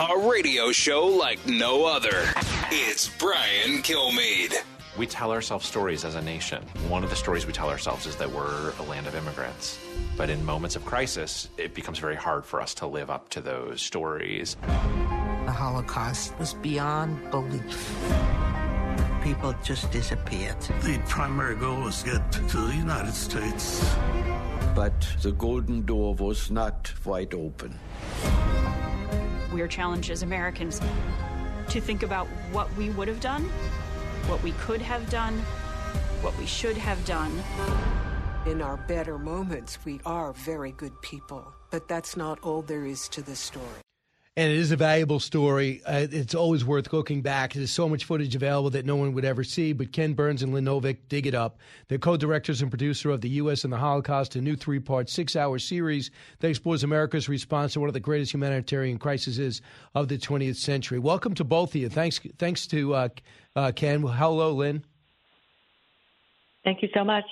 A radio show like no other. It's Brian Kilmeade. We tell ourselves stories as a nation. One of the stories we tell ourselves is that we're a land of immigrants. But in moments of crisis, it becomes very hard for us to live up to those stories. The Holocaust was beyond belief. People just disappeared. The primary goal was to get to the United States. But the golden door was not wide open. We are challenged as Americans to think about what we would have done, what we could have done, what we should have done. In our better moments, we are very good people, but that's not all there is to the story. And it is a valuable story. Uh, it's always worth looking back. There's so much footage available that no one would ever see. But Ken Burns and Lynn Novick dig it up. They're co-directors and producer of the U.S. and the Holocaust, a new three-part, six-hour series that explores America's response to one of the greatest humanitarian crises of the 20th century. Welcome to both of you. Thanks, thanks to uh, uh, Ken. Hello, Lynn. Thank you so much.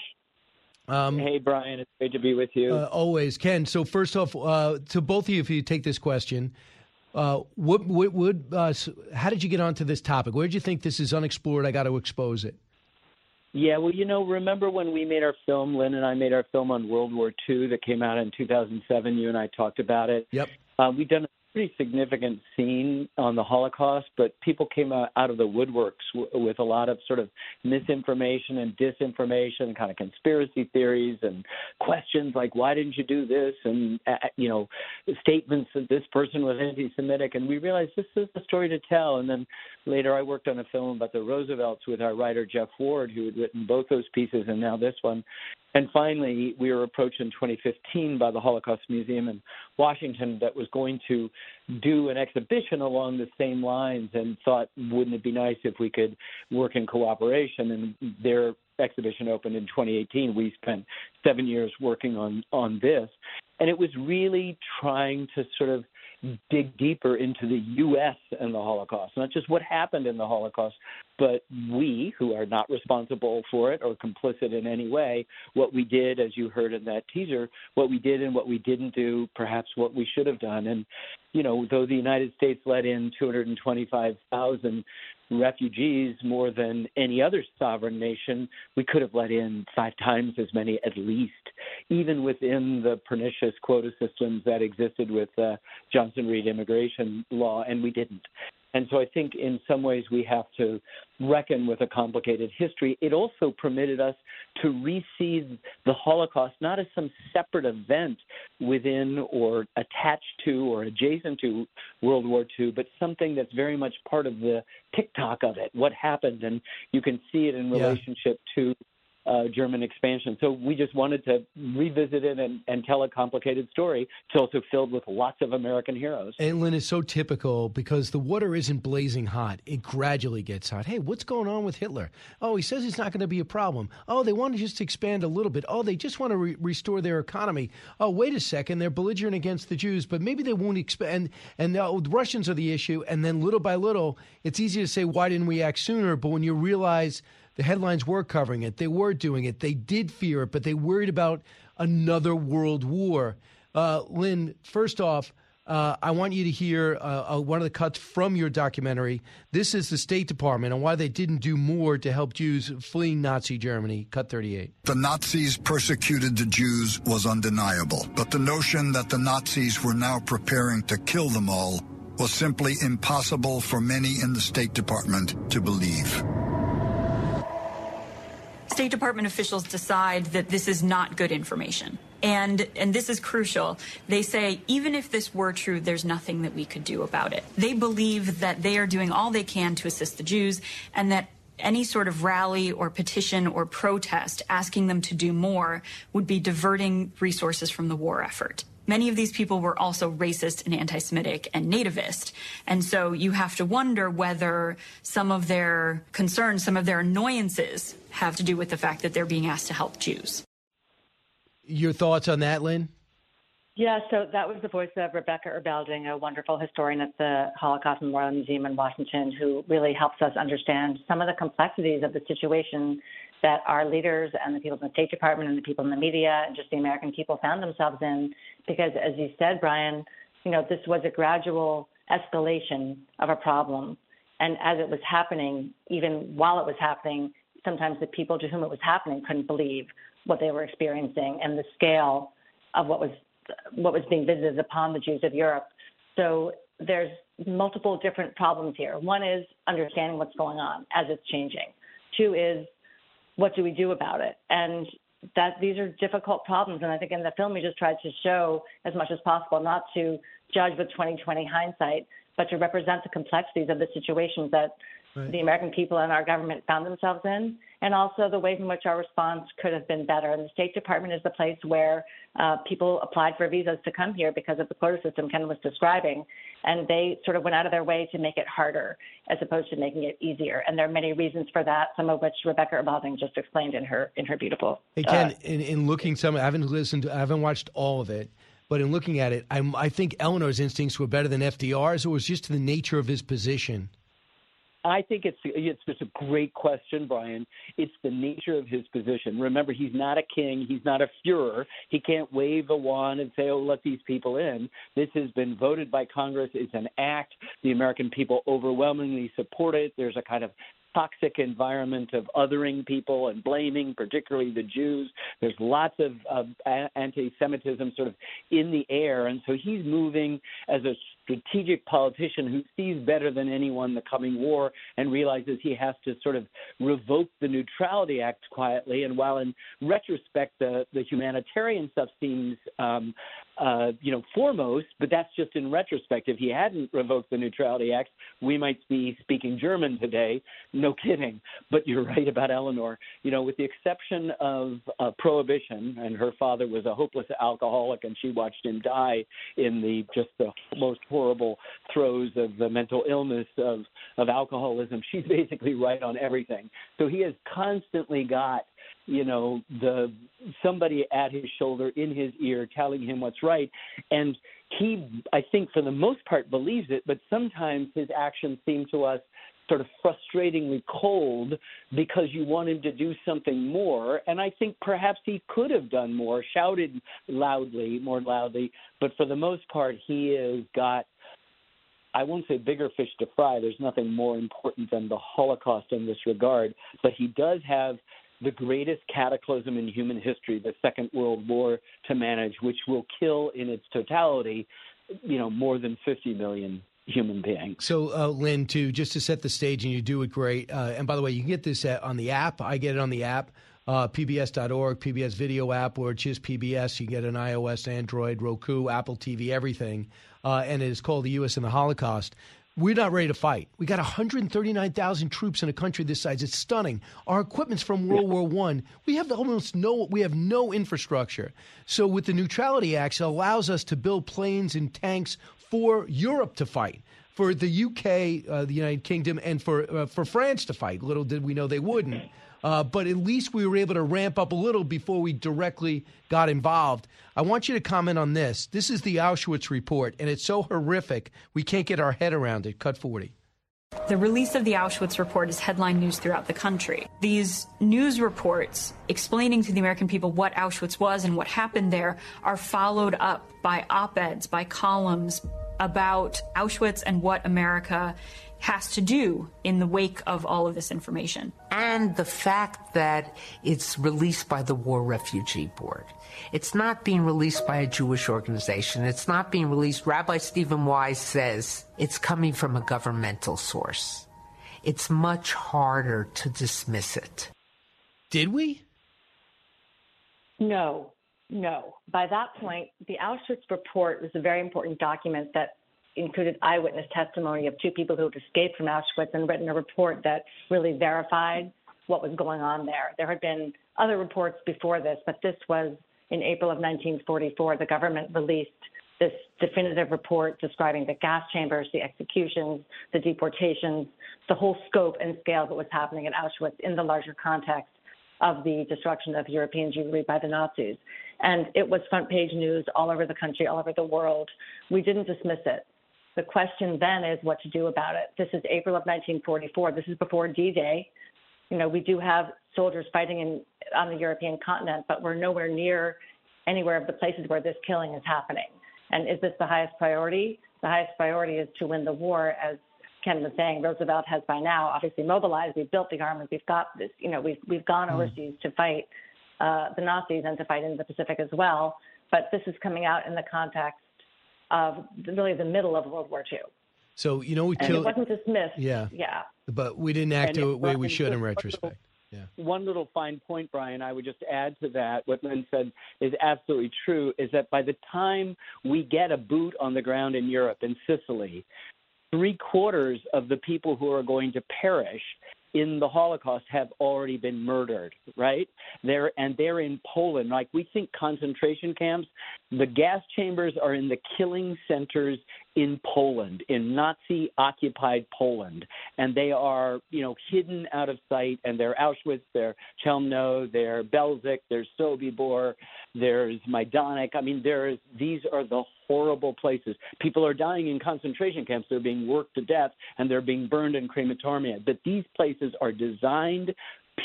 Um, hey, Brian, it's great to be with you. Uh, always, Ken. So, first off, uh, to both of you, if you take this question, uh, what, what, what uh, how did you get onto this topic? Where did you think this is unexplored? I got to expose it. Yeah, well, you know, remember when we made our film, Lynn and I made our film on World War II that came out in 2007? You and I talked about it. Yep. Uh, we've done a pretty significant scene on the Holocaust, but people came out, of the woodworks w- with a lot of sort of misinformation and disinformation, kind of conspiracy theories and questions like, why didn't you do this? And, uh, you know, statements that this person was anti Semitic. And we realized this is a story to tell. And then later I worked on a film about the Roosevelts with our writer, Jeff Ward, who had written both those pieces and now this one. And finally, we were approached in 2015 by the Holocaust Museum in Washington that was going to do an exhibition along the same lines and thought, wouldn't it be nice if we could work in cooperation? And their exhibition opened in 2018. We spent seven years working on, on this. And it was really trying to sort of dig deeper into the U.S. and the Holocaust, not just what happened in the Holocaust, but we, who are not responsible for it or complicit in any way, what we did, as you heard in that teaser, what we did and what we didn't do, perhaps what we should have done. And, you know, though the United States let in 225,000 refugees more than any other sovereign nation, we could have let in five times as many at least, even within the pernicious quota systems that existed with uh, Johnson Reed immigration law, and we didn't. And so I think in some ways we have to reckon with a complicated history. It also permitted us to receive the Holocaust not as some separate event within or attached to or adjacent to World War II, but something that's very much part of the tick-tock of it, what happened. And you can see it in relationship yeah. to uh, German expansion. So we just wanted to revisit it and, and, tell a complicated story. It's also filled with lots of American heroes. And Lynn is so typical because the water isn't blazing hot. It gradually gets hot. Hey, what's going on with Hitler? Oh, he says it's not going to be a problem. Oh, they want to just expand a little bit. Oh, they just want to re- restore their economy. Oh, wait a second. They're belligerent against the Jews, but maybe they won't expand. And, and uh, the Russians are the issue. And then little by little, it's easy to say, why didn't we act sooner? But when you realize – the headlines were covering it. They were doing it. They did fear it, but they worried about another world war. Uh, Lynn, first off, uh, I want you to hear uh, uh, one of the cuts from your documentary. This is the State Department and why they didn't do more to help Jews fleeing Nazi Germany. Cut 38. The Nazis persecuted the Jews was undeniable, but the notion that the Nazis were now preparing to kill them all was simply impossible for many in the State Department to believe. State Department officials decide that this is not good information. And, and this is crucial. They say, even if this were true, there's nothing that we could do about it. They believe that they are doing all they can to assist the Jews and that any sort of rally or petition or protest asking them to do more would be diverting resources from the war effort. Many of these people were also racist and anti Semitic and nativist. And so you have to wonder whether some of their concerns, some of their annoyances have to do with the fact that they're being asked to help Jews. Your thoughts on that, Lynn? Yeah, so that was the voice of Rebecca Erbelding, a wonderful historian at the Holocaust Memorial Museum in Washington, who really helps us understand some of the complexities of the situation that our leaders and the people in the State Department and the people in the media and just the American people found themselves in. Because, as you said, Brian, you know, this was a gradual escalation of a problem. And as it was happening, even while it was happening, sometimes the people to whom it was happening couldn't believe what they were experiencing and the scale of what was what was being visited upon the Jews of Europe. So there's multiple different problems here. One is understanding what's going on as it's changing. Two is what do we do about it? And that these are difficult problems. And I think in the film we just tried to show as much as possible, not to judge with 2020 hindsight, but to represent the complexities of the situations that right. the American people and our government found themselves in, and also the ways in which our response could have been better. And the State Department is the place where uh, people applied for visas to come here because of the quota system Ken was describing, and they sort of went out of their way to make it harder as opposed to making it easier. And there are many reasons for that, some of which Rebecca Erbelding just explained in her in her beautiful. Hey Ken, uh, in, in looking some, I haven't listened, to, I haven't watched all of it. But in looking at it, I'm, I think Eleanor's instincts were better than FDR's. It was just the nature of his position. I think it's it's just a great question, Brian. It's the nature of his position. Remember, he's not a king. He's not a Führer. He can't wave a wand and say, "Oh, let these people in." This has been voted by Congress. It's an act. The American people overwhelmingly support it. There's a kind of toxic environment of othering people and blaming, particularly the Jews. There's lots of, of anti Semitism sort of in the air. And so he's moving as a strategic politician who sees better than anyone the coming war and realizes he has to sort of revoke the Neutrality Act quietly. And while in retrospect, the, the humanitarian stuff seems um, uh, you know, foremost, but that's just in retrospect. If he hadn't revoked the Neutrality Act, we might be speaking German today. No kidding. But you're right about Eleanor. You know, with the exception of uh, prohibition, and her father was a hopeless alcoholic, and she watched him die in the just the most horrible throes of the mental illness of of alcoholism. She's basically right on everything. So he has constantly got you know the somebody at his shoulder in his ear telling him what's right and he i think for the most part believes it but sometimes his actions seem to us sort of frustratingly cold because you want him to do something more and i think perhaps he could have done more shouted loudly more loudly but for the most part he has got I won't say bigger fish to fry. There's nothing more important than the Holocaust in this regard. But he does have the greatest cataclysm in human history, the Second World War, to manage, which will kill in its totality, you know, more than 50 million human beings. So, uh, Lynn, too, just to set the stage, and you do it great. Uh, and by the way, you can get this at, on the app. I get it on the app, uh, pbs.org, PBS video app, or just PBS. You get an iOS, Android, Roku, Apple TV, everything. Uh, and it is called The U.S. and the Holocaust. We're not ready to fight. We got 139,000 troops in a country this size. It's stunning. Our equipment's from World War One. We have almost no. We have no infrastructure. So with the Neutrality Act, it allows us to build planes and tanks for Europe to fight, for the UK, uh, the United Kingdom, and for uh, for France to fight. Little did we know they wouldn't. Uh, but at least we were able to ramp up a little before we directly got involved. I want you to comment on this. This is the Auschwitz report, and it's so horrific we can't get our head around it. Cut 40. The release of the Auschwitz report is headline news throughout the country. These news reports explaining to the American people what Auschwitz was and what happened there are followed up by op eds, by columns about Auschwitz and what America has to do in the wake of all of this information. And the fact that it's released by the War Refugee Board. It's not being released by a Jewish organization. It's not being released. Rabbi Stephen Wise says it's coming from a governmental source. It's much harder to dismiss it. Did we? No, no. By that point, the Auschwitz report was a very important document that included eyewitness testimony of two people who had escaped from Auschwitz and written a report that really verified what was going on there. There had been other reports before this, but this was in April of 1944, the government released this definitive report describing the gas chambers, the executions, the deportations, the whole scope and scale of what was happening at Auschwitz in the larger context of the destruction of European Jewry by the Nazis. And it was front page news all over the country, all over the world. We didn't dismiss it. The question then is what to do about it. This is April of 1944. This is before D Day. You know, we do have soldiers fighting in, on the European continent, but we're nowhere near anywhere of the places where this killing is happening. And is this the highest priority? The highest priority is to win the war, as Ken was saying. Roosevelt has by now obviously mobilized. We've built the armies. We've got this. You know, we've we've gone mm. overseas to fight uh, the Nazis and to fight in the Pacific as well. But this is coming out in the context of really the middle of World War II. So you know we and killed. It wasn't dismissed. Yeah. Yeah. But we didn't act the way we should in retrospect. Yeah. One little fine point, Brian, I would just add to that. What Lynn said is absolutely true. Is that by the time we get a boot on the ground in Europe, in Sicily, three quarters of the people who are going to perish in the Holocaust have already been murdered, right? They're and they're in Poland. Like we think concentration camps, the gas chambers are in the killing centers in Poland, in Nazi occupied Poland. And they are, you know, hidden out of sight and they're Auschwitz, they're Chelmno, they're Belzec, there's Sobibor, there's Majdanek. I mean, there's these are the horrible places. People are dying in concentration camps. They're being worked to death and they're being burned in crematorium. But these places are designed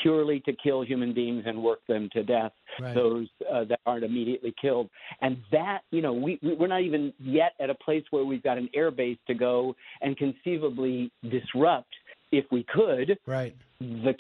purely to kill human beings and work them to death. Right. Those uh, that aren't immediately killed, and that you know we we're not even yet at a place where we've got an air base to go and conceivably disrupt if we could. Right. The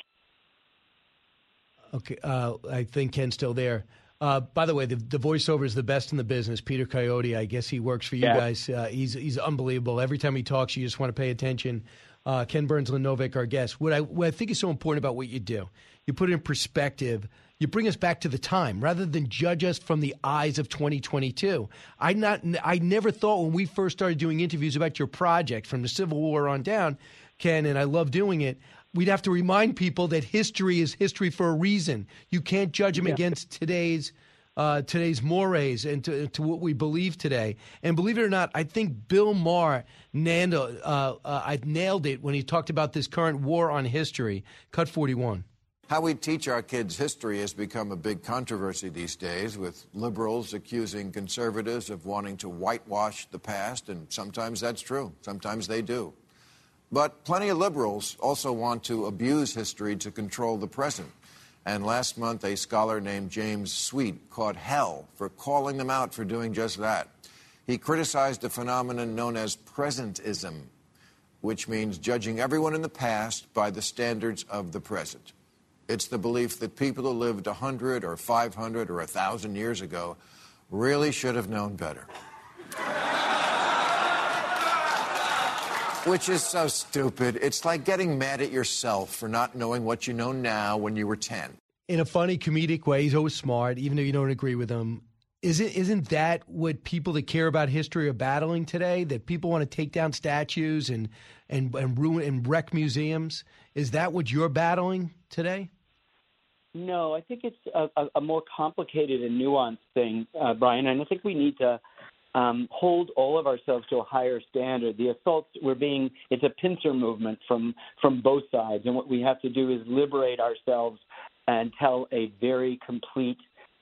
Okay, uh, I think Ken's still there. Uh, by the way, the, the voiceover is the best in the business. Peter Coyote, I guess he works for you yeah. guys. Uh, he's he's unbelievable. Every time he talks, you just want to pay attention. Uh, Ken Burns Lynn Novick, our guest. What I, what I think is so important about what you do, you put it in perspective. You bring us back to the time rather than judge us from the eyes of 2022. I not I never thought when we first started doing interviews about your project from the Civil War on down, Ken, and I love doing it we'd have to remind people that history is history for a reason. You can't judge them yeah. against today's uh, today's mores and to, to, what we believe today. And believe it or not, I think Bill Maher nailed, uh, uh, I nailed it when he talked about this current war on history. Cut 41. How we teach our kids history has become a big controversy these days, with liberals accusing conservatives of wanting to whitewash the past, and sometimes that's true. Sometimes they do. But plenty of liberals also want to abuse history to control the present. And last month, a scholar named James Sweet caught hell for calling them out for doing just that. He criticized a phenomenon known as presentism, which means judging everyone in the past by the standards of the present. It's the belief that people who lived 100 or 500 or 1,000 years ago really should have known better. Which is so stupid. It's like getting mad at yourself for not knowing what you know now when you were 10. In a funny, comedic way, he's always smart, even though you don't agree with him. Isn't, isn't that what people that care about history are battling today? That people want to take down statues and, and, and ruin and wreck museums? Is that what you're battling today? No, I think it's a, a, a more complicated and nuanced thing, uh, Brian. And I think we need to um, hold all of ourselves to a higher standard. The assaults we're being it's a pincer movement from from both sides, and what we have to do is liberate ourselves and tell a very complete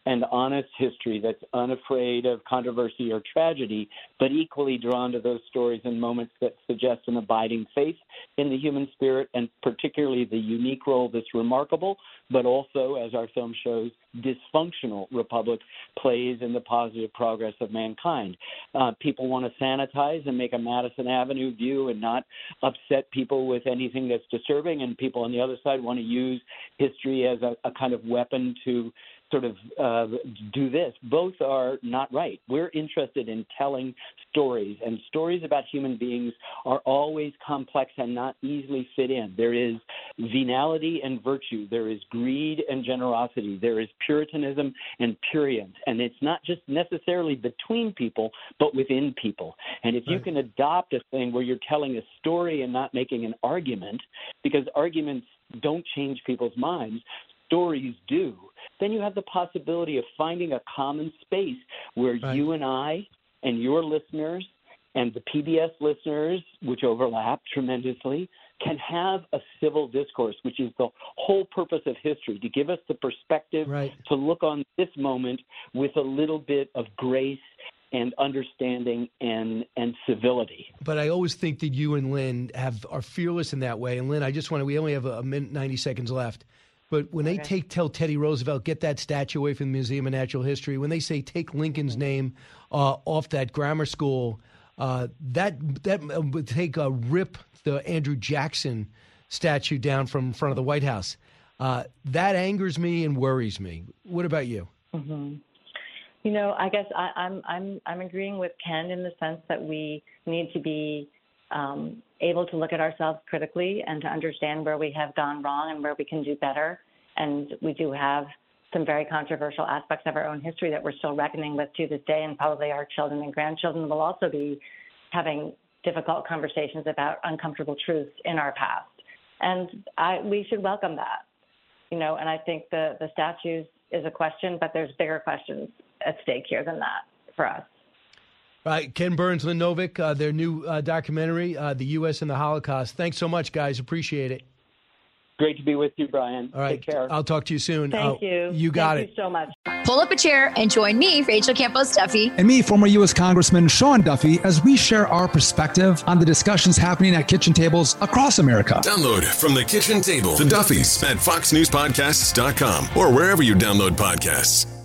and honest history that's unafraid of controversy or tragedy, but equally drawn to those stories and moments that suggest an abiding faith in the human spirit, and particularly the unique role this remarkable, but also, as our film shows, dysfunctional republic plays in the positive progress of mankind. Uh, people want to sanitize and make a Madison Avenue view and not upset people with anything that's disturbing, and people on the other side want to use history as a, a kind of weapon to sort of uh, do this. Both are not right. We're interested in telling stories, and stories about human beings are always complex and not easily fit in. There is venality and virtue, there is greed and generosity, there is Puritanism and prurience, and it's not just necessarily between people, but within people. And if right. you can adopt a thing where you're telling a story and not making an argument, because arguments don't change people's minds stories do, then you have the possibility of finding a common space where right. you and I and your listeners and the PBS listeners, which overlap tremendously, can have a civil discourse, which is the whole purpose of history, to give us the perspective right. to look on this moment with a little bit of grace and understanding and and civility. But I always think that you and Lynn have are fearless in that way. And Lynn, I just want to. We only have a, minute ninety seconds left. But when okay. they take tell Teddy Roosevelt get that statue away from the Museum of Natural History, when they say take Lincoln's name uh, off that grammar school, uh, that that would take a rip the Andrew Jackson statue down from front of the White House. Uh, that angers me and worries me. What about you? Mm-hmm. You know, I guess I, I'm I'm I'm agreeing with Ken in the sense that we need to be um, able to look at ourselves critically and to understand where we have gone wrong and where we can do better. And we do have some very controversial aspects of our own history that we're still reckoning with to this day, and probably our children and grandchildren will also be having difficult conversations about uncomfortable truths in our past. And I, we should welcome that, you know. And I think the the statues is a question, but there's bigger questions at stake here than that for us. Right, Ken Burns, Lynn Novick, uh, their new uh, documentary, uh, "The U.S. and the Holocaust." Thanks so much, guys. Appreciate it. Great to be with you, Brian. All right, Take care. I'll talk to you soon. Thank uh, you. You got Thank it. You so much. Pull up a chair and join me, Rachel Campos Duffy, and me, former U.S. Congressman Sean Duffy, as we share our perspective on the discussions happening at kitchen tables across America. Download from the kitchen table the Duffys at FoxNewsPodcasts.com or wherever you download podcasts.